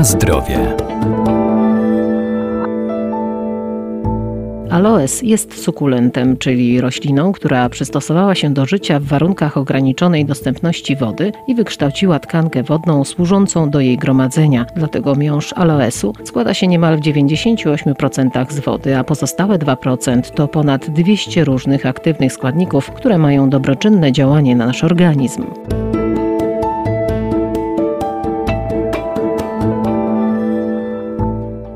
Na zdrowie. Aloes jest sukulentem, czyli rośliną, która przystosowała się do życia w warunkach ograniczonej dostępności wody i wykształciła tkankę wodną służącą do jej gromadzenia. Dlatego miąższ aloesu składa się niemal w 98% z wody, a pozostałe 2% to ponad 200 różnych aktywnych składników, które mają dobroczynne działanie na nasz organizm.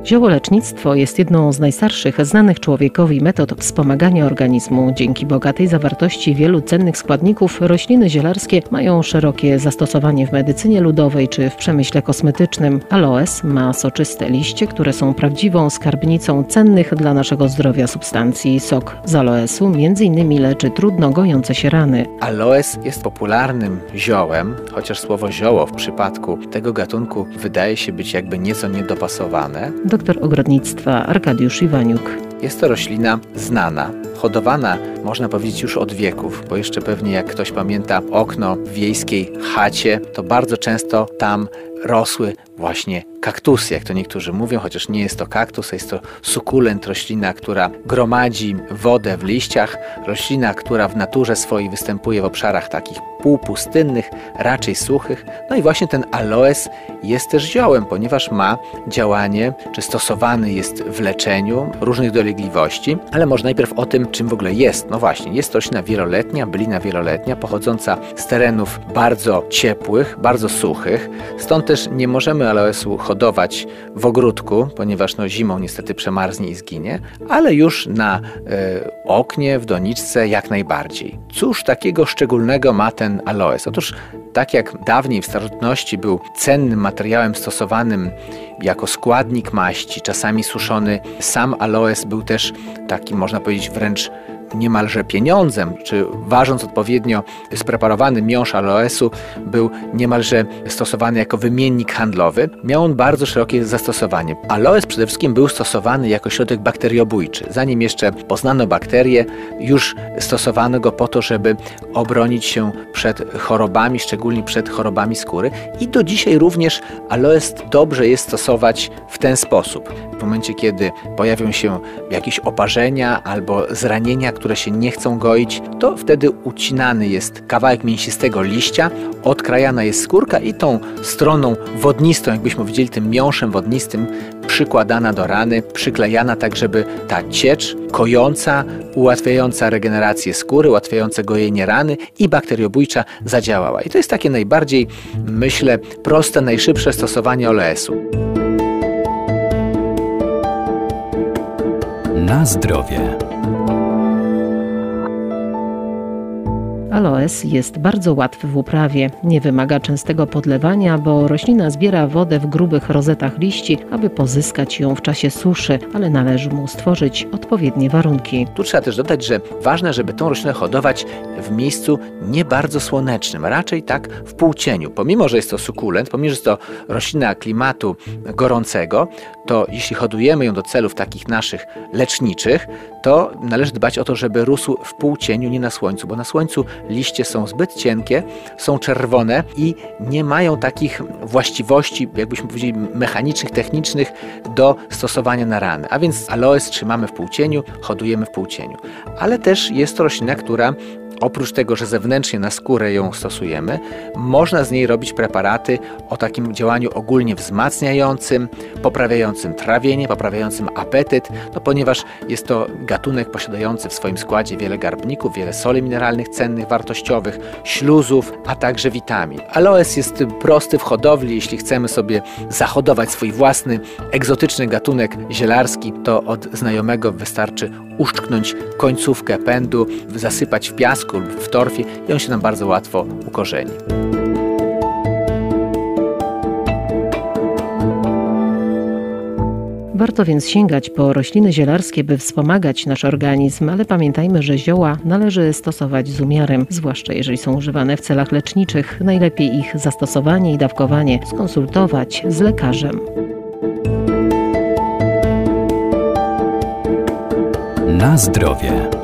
Ziołolecznictwo jest jedną z najstarszych znanych człowiekowi metod wspomagania organizmu. Dzięki bogatej zawartości wielu cennych składników rośliny zielarskie mają szerokie zastosowanie w medycynie ludowej czy w przemyśle kosmetycznym. Aloes ma soczyste liście, które są prawdziwą skarbnicą cennych dla naszego zdrowia substancji. Sok z aloesu m.in. leczy trudno gojące się rany. Aloes jest popularnym ziołem, chociaż słowo zioło w przypadku tego gatunku wydaje się być jakby nieco niedopasowane doktor ogrodnictwa Arkadiusz Iwaniuk. Jest to roślina znana, hodowana można powiedzieć już od wieków, bo jeszcze pewnie jak ktoś pamięta okno w wiejskiej chacie, to bardzo często tam rosły właśnie kaktusy, jak to niektórzy mówią, chociaż nie jest to kaktus, jest to sukulent, roślina, która gromadzi wodę w liściach, roślina, która w naturze swojej występuje w obszarach takich półpustynnych, raczej suchych. No i właśnie ten aloes jest też ziołem, ponieważ ma działanie, czy stosowany jest w leczeniu różnych dolegliwości, ale może najpierw o tym, czym w ogóle jest. No właśnie, jest to roślina wieloletnia, bylina wieloletnia, pochodząca z terenów bardzo ciepłych, bardzo suchych, stąd też nie możemy aloesu hodować w ogródku, ponieważ no, zimą niestety przemarznie i zginie, ale już na y, oknie, w doniczce jak najbardziej. Cóż takiego szczególnego ma ten aloes? Otóż tak jak dawniej w starożytności był cennym materiałem stosowanym jako składnik maści, czasami suszony, sam aloes był też taki, można powiedzieć, wręcz niemalże pieniądzem, czy ważąc odpowiednio spreparowany miąższ aloesu był niemalże stosowany jako wymiennik handlowy, miał on bardzo szerokie zastosowanie. Aloes przede wszystkim był stosowany jako środek bakteriobójczy. Zanim jeszcze poznano bakterie, już stosowano go po to, żeby obronić się przed chorobami, szczególnie przed chorobami skóry. I do dzisiaj również aloes dobrze jest stosować w ten sposób. W momencie, kiedy pojawią się jakieś oparzenia albo zranienia, które się nie chcą goić, to wtedy ucinany jest kawałek mięsistego liścia, odkrajana jest skórka i tą stroną wodnistą, jakbyśmy widzieli tym miąższem wodnistym, przykładana do rany, przyklejana tak, żeby ta ciecz kojąca, ułatwiająca regenerację skóry, ułatwiająca gojenie rany i bakteriobójcza zadziałała. I to jest takie najbardziej, myślę, proste, najszybsze stosowanie olesu. Na zdrowie. Aloes jest bardzo łatwy w uprawie. Nie wymaga częstego podlewania, bo roślina zbiera wodę w grubych rozetach liści, aby pozyskać ją w czasie suszy, ale należy mu stworzyć odpowiednie warunki. Tu trzeba też dodać, że ważne, żeby tą roślinę hodować w miejscu nie bardzo słonecznym, raczej tak w półcieniu. Pomimo, że jest to sukulent, pomimo, że jest to roślina klimatu gorącego, to jeśli hodujemy ją do celów takich naszych leczniczych, to należy dbać o to, żeby rósł w półcieniu, nie na słońcu, bo na słońcu liście są zbyt cienkie, są czerwone i nie mają takich właściwości, jakbyśmy powiedzieli, mechanicznych, technicznych do stosowania na rany. A więc aloes trzymamy w półcieniu, hodujemy w półcieniu. Ale też jest to roślina, która Oprócz tego, że zewnętrznie na skórę ją stosujemy, można z niej robić preparaty o takim działaniu ogólnie wzmacniającym, poprawiającym trawienie, poprawiającym apetyt, no ponieważ jest to gatunek posiadający w swoim składzie wiele garbników, wiele soli mineralnych cennych, wartościowych, śluzów, a także witamin. Aloes jest prosty w hodowli, jeśli chcemy sobie zahodować swój własny egzotyczny gatunek zielarski, to od znajomego wystarczy uszczknąć końcówkę pędu, zasypać w piasku lub w torfie i on się nam bardzo łatwo ukorzeni. Warto więc sięgać po rośliny zielarskie, by wspomagać nasz organizm, ale pamiętajmy, że zioła należy stosować z umiarem, zwłaszcza jeżeli są używane w celach leczniczych. Najlepiej ich zastosowanie i dawkowanie skonsultować z lekarzem. Na zdrowie.